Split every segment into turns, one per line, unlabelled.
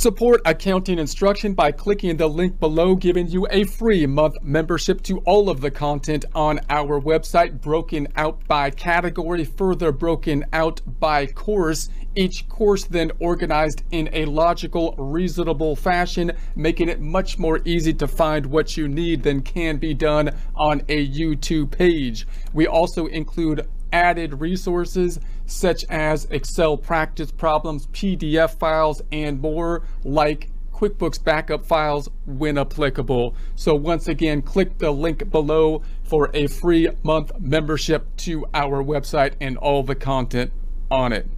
Support accounting instruction by clicking the link below, giving you a free month membership to all of the content on our website, broken out by category, further broken out by course. Each course then organized in a logical, reasonable fashion, making it much more easy to find what you need than can be done on a YouTube page. We also include added resources such as Excel practice problems, PDF files, and more like QuickBooks backup files when applicable. So once again, click the link below for a free month membership to our website and all the content on it.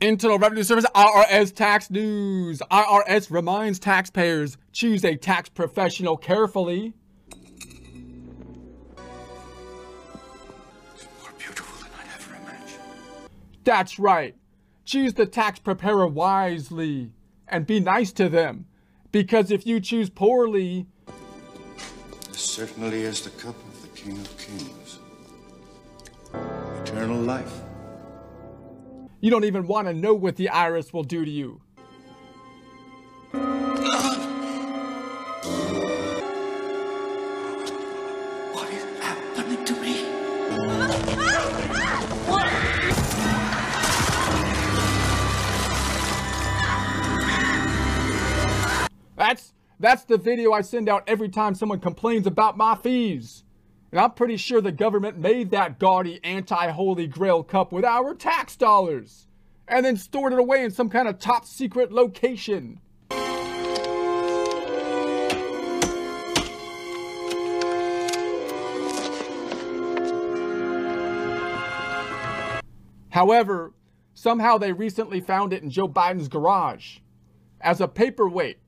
Internal Revenue Service IRS tax news. IRS reminds taxpayers choose a tax professional carefully. That's right. Choose the tax preparer wisely and be nice to them. Because if you choose poorly,
this certainly is the cup of the King of Kings. Eternal life.
You don't even want to know what the IRS will do to you. That's the video I send out every time someone complains about my fees. And I'm pretty sure the government made that gaudy anti-holy grail cup with our tax dollars and then stored it away in some kind of top secret location. However, somehow they recently found it in Joe Biden's garage as a paperweight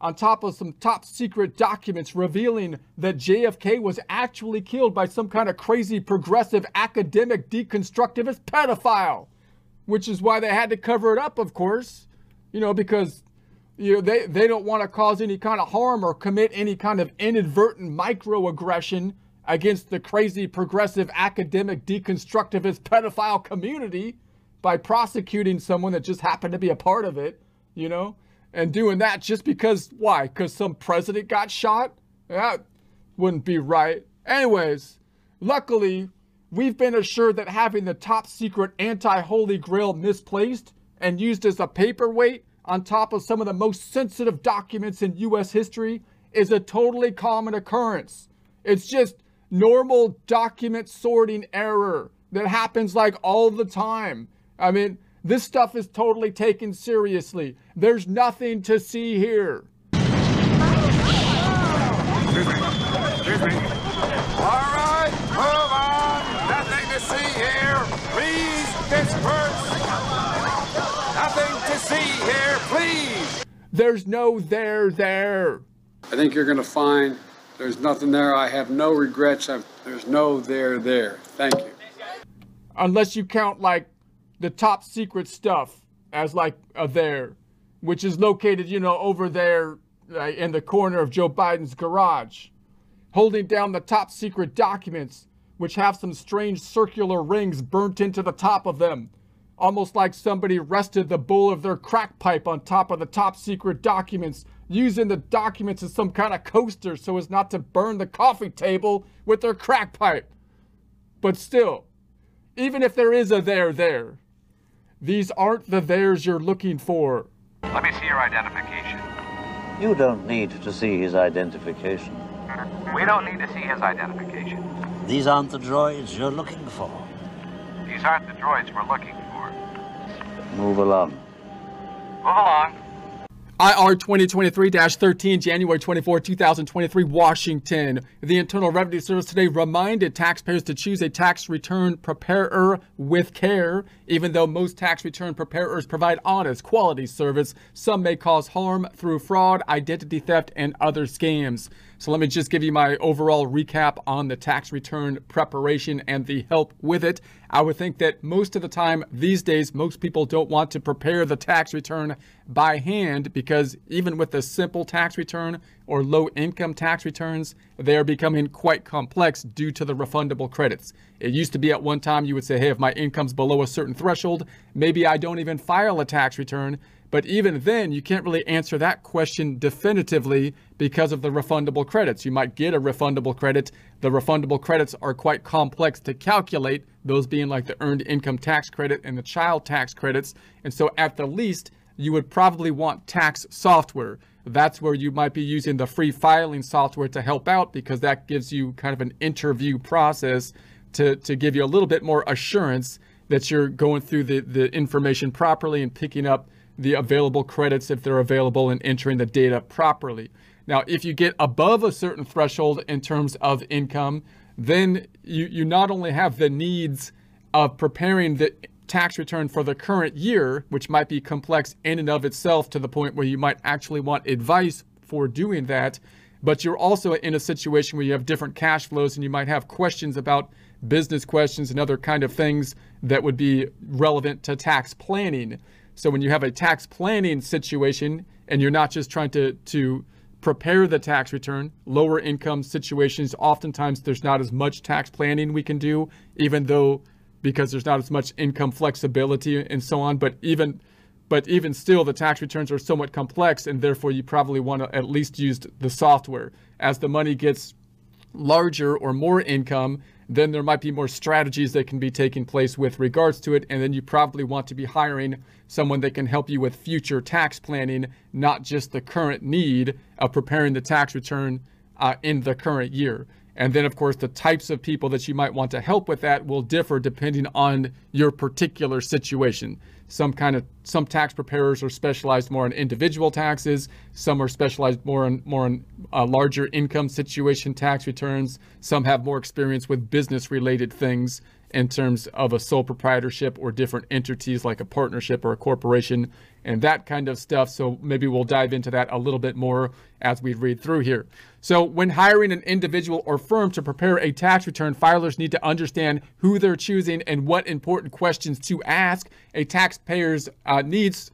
on top of some top secret documents revealing that JFK was actually killed by some kind of crazy progressive academic deconstructivist pedophile, which is why they had to cover it up, of course, you know, because you know they, they don't want to cause any kind of harm or commit any kind of inadvertent microaggression against the crazy progressive academic deconstructivist pedophile community by prosecuting someone that just happened to be a part of it, you know? And doing that just because, why? Because some president got shot? That wouldn't be right. Anyways, luckily, we've been assured that having the top secret anti-holy grail misplaced and used as a paperweight on top of some of the most sensitive documents in U.S. history is a totally common occurrence. It's just normal document sorting error that happens like all the time. I mean, this stuff is totally taken seriously. There's nothing to see here.
Excuse me. Excuse me. All right, move on. Nothing to see here. Please disperse. Nothing to see here, please.
There's no there there.
I think you're going to find there's nothing there. I have no regrets. I've, there's no there there. Thank you.
Unless you count like the top secret stuff as like a there, which is located, you know, over there uh, in the corner of Joe Biden's garage, holding down the top secret documents, which have some strange circular rings burnt into the top of them, almost like somebody rested the bowl of their crack pipe on top of the top secret documents, using the documents as some kind of coaster so as not to burn the coffee table with their crack pipe. But still, even if there is a there there, these aren't the theirs you're looking for.
Let me see your identification.
You don't need to see his identification.
We don't need to see his identification.
These aren't the droids you're looking for.
These aren't the droids we're looking for.
Move along.
Move along.
IR 2023-13, January 24, 2023, Washington. The Internal Revenue Service today reminded taxpayers to choose a tax return preparer with care. Even though most tax return preparers provide honest, quality service, some may cause harm through fraud, identity theft, and other scams. So let me just give you my overall recap on the tax return preparation and the help with it. I would think that most of the time these days, most people don't want to prepare the tax return by hand because even with the simple tax return or low income tax returns, they are becoming quite complex due to the refundable credits. It used to be at one time you would say, hey, if my income's below a certain threshold, maybe I don't even file a tax return But even then, you can't really answer that question definitively because of the refundable credits. You might get a refundable credit. The refundable credits are quite complex to calculate, those being like the earned income tax credit and the child tax credits. And so, at the least, you would probably want tax software. That's where you might be using the free filing software to help out because that gives you kind of an interview process to, to give you a little bit more assurance that you're going through the, the information properly and picking up the available credits if they're available and entering the data properly. Now, if you get above a certain threshold in terms of income, then you, you not only have the needs of preparing the tax return for the current year, which might be complex in and of itself to the point where you might actually want advice for doing that. But you're also in a situation where you have different cash flows and you might have questions about business questions and other kind of things that would be relevant to tax planning. So when you have a tax planning situation and you're not just trying to, to prepare the tax return, lower income situations, oftentimes there's not as much tax planning we can do, even though because there's not as much income flexibility and so on. But even but even still, the tax returns are somewhat complex, and therefore you probably want to at least use the software. As the money gets larger or more income, then there might be more strategies that can be taking place with regards to it. And then you probably want to be hiring someone that can help you with future tax planning, not just the current need of preparing the tax return uh, in the current year. And then, of course, the types of people that you might want to help with that will differ depending on your particular situation. Some kind of some tax preparers are specialized more in individual taxes. Some are specialized more in more in uh, larger income situation tax returns. Some have more experience with business-related things in terms of a sole proprietorship or different entities like a partnership or a corporation and that kind of stuff. So maybe we'll dive into that a little bit more as we read through here. So when hiring an individual or firm to prepare a tax return, filers need to understand who they're choosing and what important questions to ask. A taxpayer's uh, needs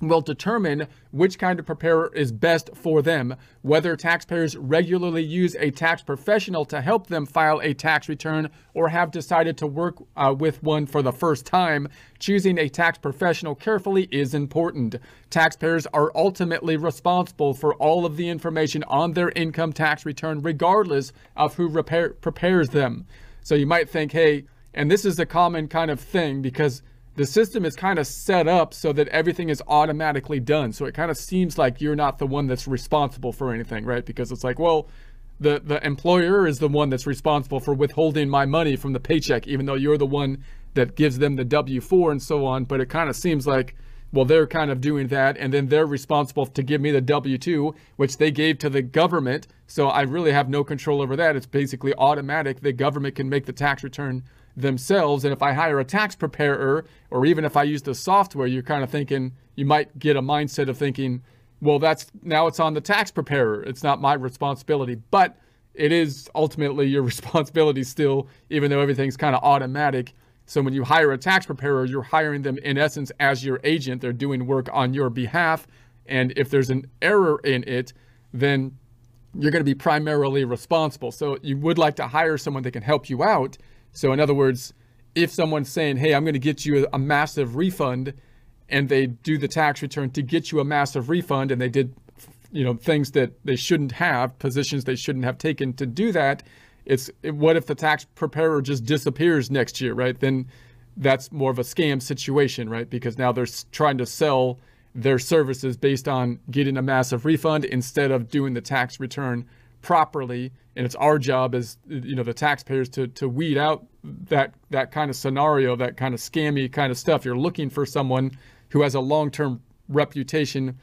will determine which kind of preparer is best for them. Whether taxpayers regularly use a tax professional to help them file a tax return or have decided to work uh, with one for the first time, choosing a tax professional carefully is important. Taxpayers are ultimately responsible for all of the information on their income tax return, regardless of who repair, prepares them. So you might think, hey, and this is a common kind of thing because the system is kind of set up so that everything is automatically done. So it kind of seems like you're not the one that's responsible for anything, right? Because it's like, well, the the employer is the one that's responsible for withholding my money from the paycheck, even though you're the one that gives them the W four and so on. But it kind of seems like, well, they're kind of doing that, and then they're responsible to give me the W two, which they gave to the government. So I really have no control over that. It's basically automatic. The government can make the tax return themselves. And if I hire a tax preparer, or even if I use the software, you're kind of thinking, you might get a mindset of thinking, well, that's now it's on the tax preparer. It's not my responsibility. But it is ultimately your responsibility still, even though everything's kind of automatic. So when you hire a tax preparer, you're hiring them in essence as your agent. They're doing work on your behalf. And if there's an error in it, then you're going to be primarily responsible. So you would like to hire someone that can help you out so, in other words, if someone's saying, hey, I'm going to get you a, massive refund, and they do the tax return to get you a massive refund, and they did, you know, things that they shouldn't have, positions they shouldn't have taken to do that, it's what if the tax preparer just disappears next year, right? Then that's more of a scam situation, right? Because now they're trying to sell their services based on getting a massive refund instead of doing the tax return properly and it's our job as you know the taxpayers to to weed out that that kind of scenario, that kind of scammy kind of stuff. You're looking for someone who has a long-term reputation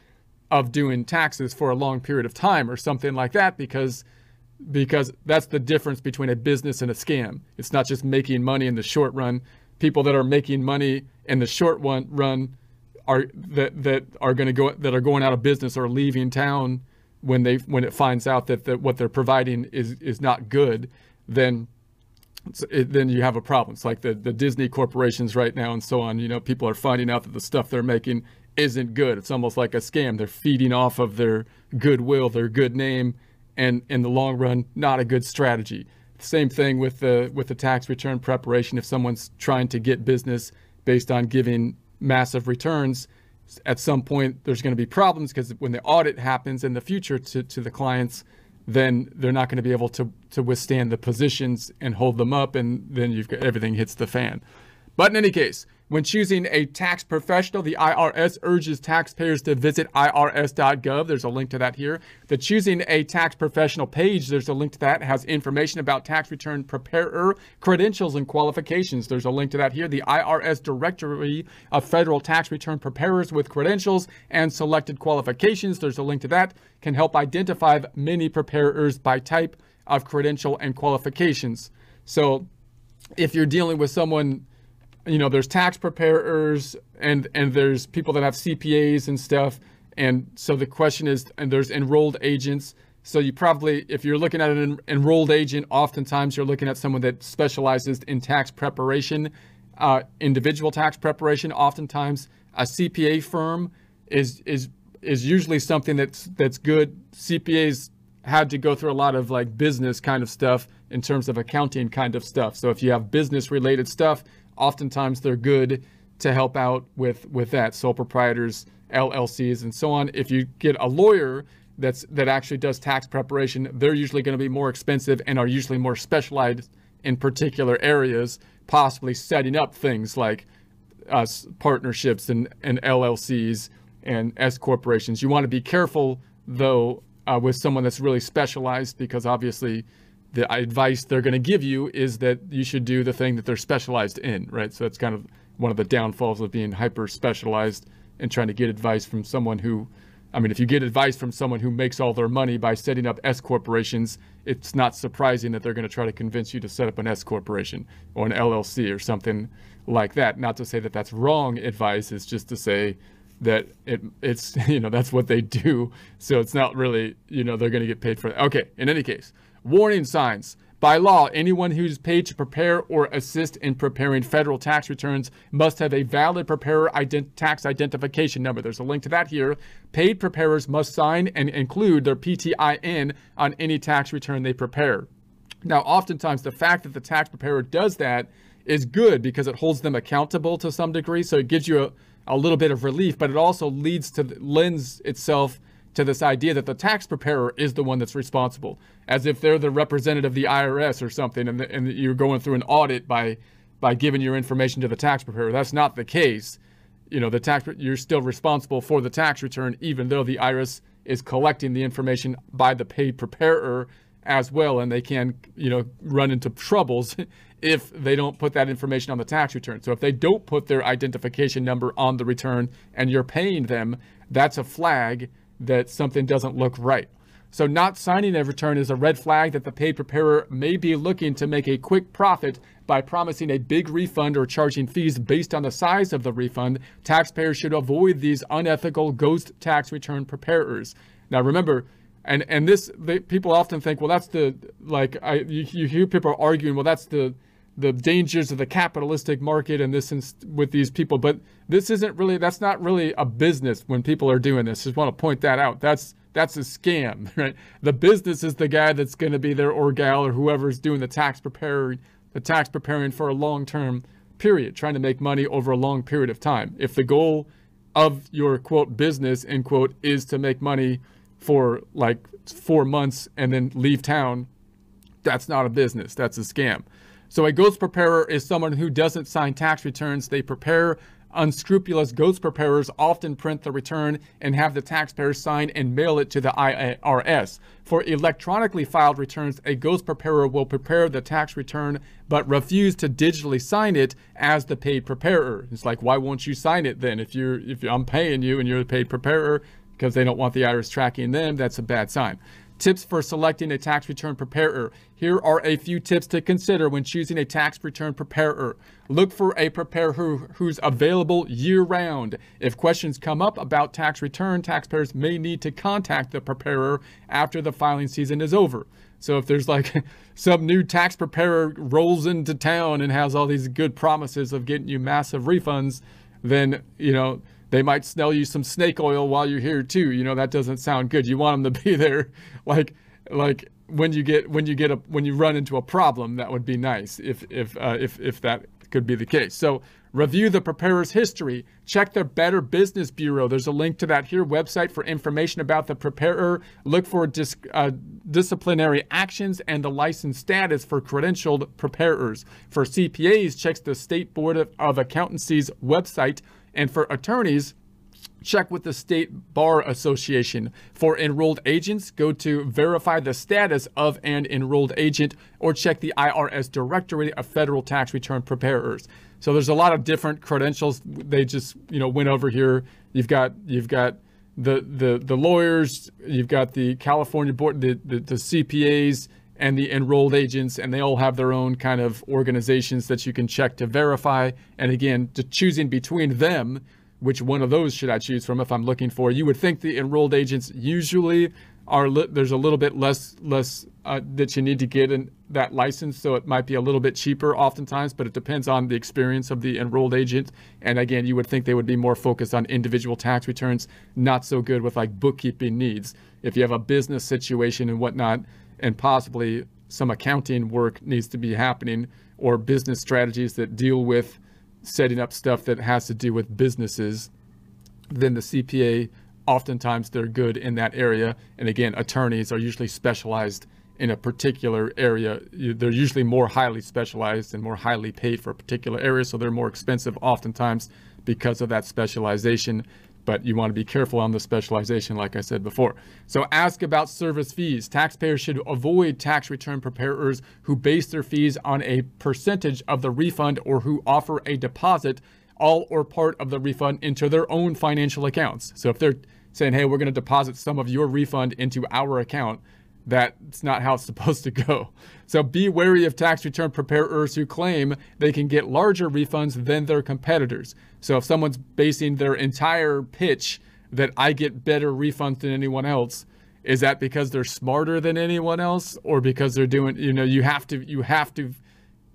of doing taxes for a long period of time or something like that because because that's the difference between a business and a scam. It's not just making money in the short run. People that are making money in the short run are that that are going to go that are going out of business or leaving town when they when it finds out that the, what they're providing is is not good, then it, then you have a problem. It's like the the Disney corporations right now and so on. You know, people are finding out that the stuff they're making isn't good. It's almost like a scam. They're feeding off of their goodwill, their good name, and in the long run, not a good strategy. Same thing with the with the tax return preparation. If someone's trying to get business based on giving massive returns, at some point there's going to be problems because when the audit happens in the future to, to the clients, then they're not going to be able to, to withstand the positions and hold them up, and then you've got everything hits the fan. But in any case, when choosing a tax professional, the IRS urges taxpayers to visit irs.gov. There's a link to that here. The choosing a tax professional page, there's a link to that. It has information about tax return preparer, credentials, and qualifications. There's a link to that here. The IRS directory of federal tax return preparers with credentials and selected qualifications. There's a link to that. Can help identify many preparers by type of credential and qualifications. So if you're dealing with someone you know, there's tax preparers and and there's people that have CPAs and stuff. And so the question is, and there's enrolled agents. So you probably, if you're looking at an enrolled agent, oftentimes you're looking at someone that specializes in tax preparation, uh, individual tax preparation. Oftentimes, a CPA firm is is is usually something that's that's good. CPAs had to go through a lot of like business kind of stuff in terms of accounting kind of stuff. So if you have business related stuff, oftentimes they're good to help out with with that. Sole proprietors llcs and so on. If you get a lawyer that's that actually does tax preparation they're usually going to be more expensive and are usually more specialized in particular areas possibly setting up things like uh, partnerships and, and llcs and s corporations. You want to be careful though uh, with someone that's really specialized because obviously the advice they're going to give you is that you should do the thing that they're specialized in, right? So that's kind of one of the downfalls of being hyper specialized and trying to get advice from someone who, I mean, if you get advice from someone who makes all their money by setting up S corporations, it's not surprising that they're going to try to convince you to set up an S corporation or an LLC or something like that. Not to say that that's wrong advice, it's just to say that it it's you know that's what they do. So it's not really you know they're going to get paid for it. Okay, in any case. Warning signs. By law, anyone who's paid to prepare or assist in preparing federal tax returns must have a valid preparer ident- tax identification number. There's a link to that here. Paid preparers must sign and include their PTIN on any tax return they prepare. Now, oftentimes, the fact that the tax preparer does that is good because it holds them accountable to some degree. So it gives you a, a little bit of relief, but it also leads to lends itself to this idea that the tax preparer is the one that's responsible, as if they're the representative of the IRS or something, and, the, and you're going through an audit by by giving your information to the tax preparer. That's not the case. You know, the tax you're still responsible for the tax return, even though the IRS is collecting the information by the paid preparer as well, and they can you know run into troubles if they don't put that information on the tax return. So if they don't put their identification number on the return and you're paying them, that's a flag that something doesn't look right. So not signing a return is a red flag that the paid preparer may be looking to make a quick profit by promising a big refund or charging fees based on the size of the refund. Taxpayers should avoid these unethical ghost tax return preparers. Now remember, and and this they, people often think, well, that's the like I you, you hear people arguing, well, that's the the dangers of the capitalistic market and this and with these people but this isn't really that's not really a business when people are doing this. Just want to point that out. That's that's a scam right? The business is the guy that's going to be there or gal or whoever's doing the tax preparing the tax preparing for a long term period trying to make money over a long period of time. If the goal of your quote business end quote is to make money for like four months and then leave town that's not a business. That's a scam so a ghost preparer is someone who doesn't sign tax returns. They prepare unscrupulous ghost preparers often print the return and have the taxpayer sign and mail it to the IRS. For electronically filed returns, a ghost preparer will prepare the tax return but refuse to digitally sign it as the paid preparer. It's like, why won't you sign it then? If you're if I'm paying you and you're the paid preparer because they don't want the IRS tracking them, that's a bad sign. Tips for selecting a tax return preparer. Here are a few tips to consider when choosing a tax return preparer. Look for a preparer who, who's available year round. If questions come up about tax return, taxpayers may need to contact the preparer after the filing season is over. So if there's like some new tax preparer rolls into town and has all these good promises of getting you massive refunds, then, you know, they might sell you some snake oil while you're here too. You know, that doesn't sound good. You want them to be there like like when you get when you get a when you run into a problem, that would be nice if if uh, if if that could be the case. So review the preparer's history. Check their Better Business Bureau. There's a link to that here website for information about the preparer. Look for dis, uh, disciplinary actions and the license status for credentialed preparers. For CPAs, check the State Board of, of Accountancy's website. And for attorneys, check with the State Bar Association. For enrolled agents, go to verify the status of an enrolled agent or check the IRS Directory of Federal Tax Return Preparers. So there's a lot of different credentials they just, you know, went over here. You've got you've got the the the lawyers, you've got the California board the, the, the CPAs and the enrolled agents, and they all have their own kind of organizations that you can check to verify. And again, to choosing between them, which one of those should I choose from if I'm looking for? You would think the enrolled agents usually are li- there's a little bit less less uh, that you need to get in that license, so it might be a little bit cheaper oftentimes, but it depends on the experience of the enrolled agent. And again, you would think they would be more focused on individual tax returns, not so good with like bookkeeping needs. If you have a business situation and whatnot, and possibly some accounting work needs to be happening, or business strategies that deal with setting up stuff that has to do with businesses, then the CPA oftentimes they're good in that area. And again, attorneys are usually specialized in a particular area. They're usually more highly specialized and more highly paid for a particular area, so they're more expensive oftentimes because of that specialization. But you want to be careful on the specialization, like I said before. So ask about service fees. Taxpayers should avoid tax return preparers who base their fees on a percentage of the refund or who offer a deposit all or part of the refund into their own financial accounts. So if they're saying, hey, we're going to deposit some of your refund into our account, that's not how it's supposed to go. So be wary of tax return preparers who claim they can get larger refunds than their competitors. So if someone's basing their entire pitch that I get better refunds than anyone else, is that because they're smarter than anyone else or because they're doing, you know, you have to you have to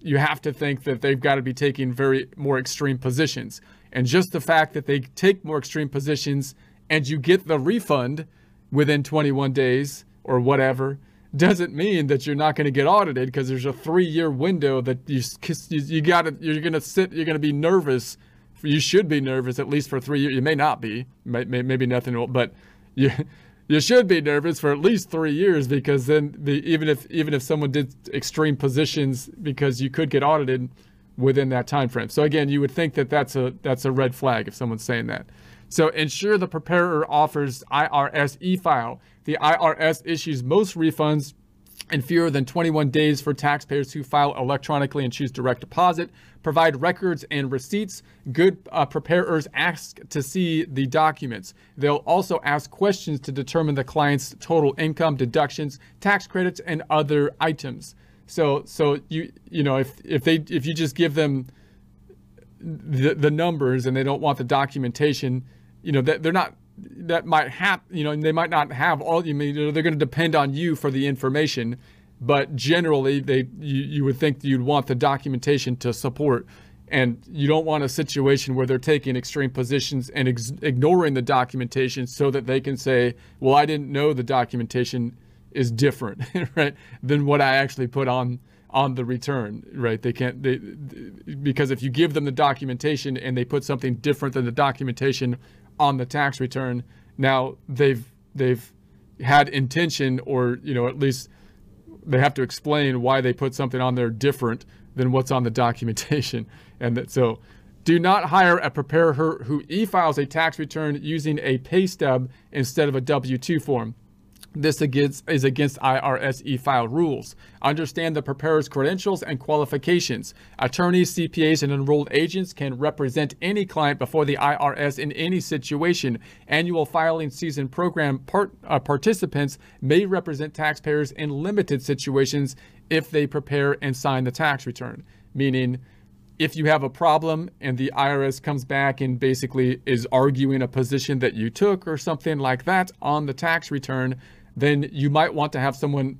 you have to think that they've got to be taking very more extreme positions. And just the fact that they take more extreme positions and you get the refund within 21 days or whatever doesn't mean that you're not going to get audited because there's a three-year window that you you, got to you're going to sit you're going to be nervous you should be nervous at least for three years you may not be may, may, maybe nothing but you you should be nervous for at least three years because then the even if even if someone did extreme positions because you could get audited within that time frame so again you would think that that's a that's a red flag if someone's saying that so ensure the preparer offers IRS e-file. The IRS issues most refunds in fewer than 21 days for taxpayers who file electronically and choose direct deposit. Provide records and receipts. Good uh, preparers ask to see the documents. They'll also ask questions to determine the client's total income, deductions, tax credits, and other items. So, so you you know if if they if you just give them the, the numbers and they don't want the documentation, you know, that they're not, that might have, you know, they might not have all, you mean, they're going to depend on you for the information, but generally they, you, you would think you'd want the documentation to support. And you don't want a situation where they're taking extreme positions and ex- ignoring the documentation so that they can say, well, I didn't know the documentation is different, right, than what I actually put on on the return, right? They can't they because if you give them the documentation and they put something different than the documentation on the tax return, now they've they've had intention or you know at least they have to explain why they put something on there different than what's on the documentation, and that so. Do not hire a preparer who e-files a tax return using a pay stub instead of a W-2 form. This against, is against IRS e-file rules. Understand the preparer's credentials and qualifications. Attorneys, CPAs, and enrolled agents can represent any client before the IRS in any situation. Annual filing season program part, uh, participants may represent taxpayers in limited situations if they prepare and sign the tax return. Meaning, if you have a problem and the IRS comes back and basically is arguing a position that you took or something like that on the tax return, then you might want to have someone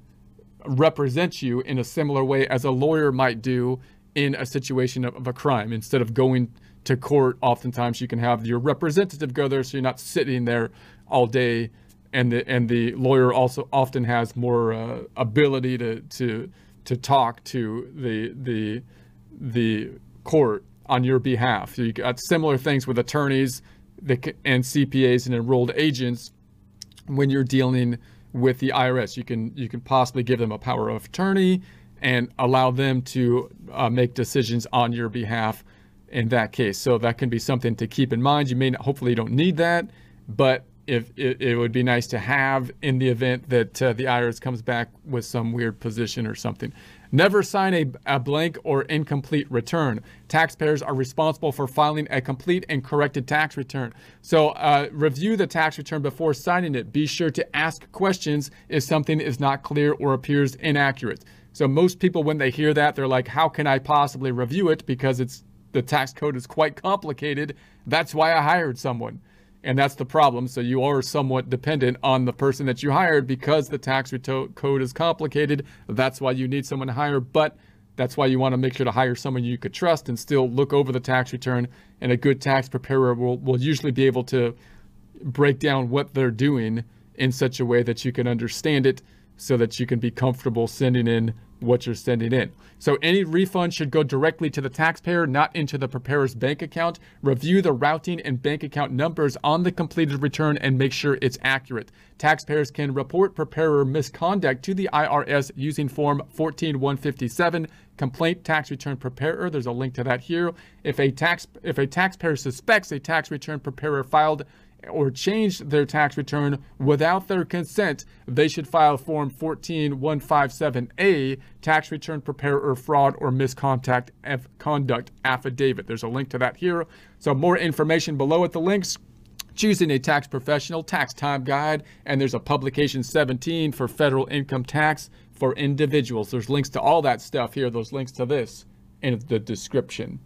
represent you in a similar way as a lawyer might do in a situation of, of a crime. Instead of going to court, oftentimes you can have your representative go there so you're not sitting there all day. And the, and the lawyer also often has more uh, ability to, to, to talk to the, the, the court on your behalf. So you got similar things with attorneys and CPAs and enrolled agents when you're dealing with the IRS. You can you can possibly give them a power of attorney and allow them to uh, make decisions on your behalf in that case. So that can be something to keep in mind. You may not, hopefully you don't need that, but if it, it would be nice to have in the event that uh, the IRS comes back with some weird position or something. Never sign a, a blank or incomplete return. Taxpayers are responsible for filing a complete and corrected tax return. So uh, review the tax return before signing it. Be sure to ask questions if something is not clear or appears inaccurate. So most people, when they hear that, they're like, "How can I possibly review it?" Because it's the tax code is quite complicated. That's why I hired someone. And that's the problem. So you are somewhat dependent on the person that you hired because the tax code is complicated. That's why you need someone to hire. But that's why you want to make sure to hire someone you could trust and still look over the tax return. And a good tax preparer will, will usually be able to break down what they're doing in such a way that you can understand it so that you can be comfortable sending in what you're sending in. So any refund should go directly to the taxpayer, not into the preparer's bank account. Review the routing and bank account numbers on the completed return and make sure it's accurate. Taxpayers can report preparer misconduct to the IRS using Form 14157 complaint tax return preparer. There's a link to that here. If a tax if a taxpayer suspects a tax return preparer filed or changed their tax return without their consent, they should file Form 14157A, Tax Return Preparer Fraud or Misconduct Conduct Affidavit. There's a link to that here. So, more information below at the links. Choosing a tax professional, tax time guide, and there's a publication 17 for federal income tax for individuals. There's links to all that stuff here, those links to this in the description.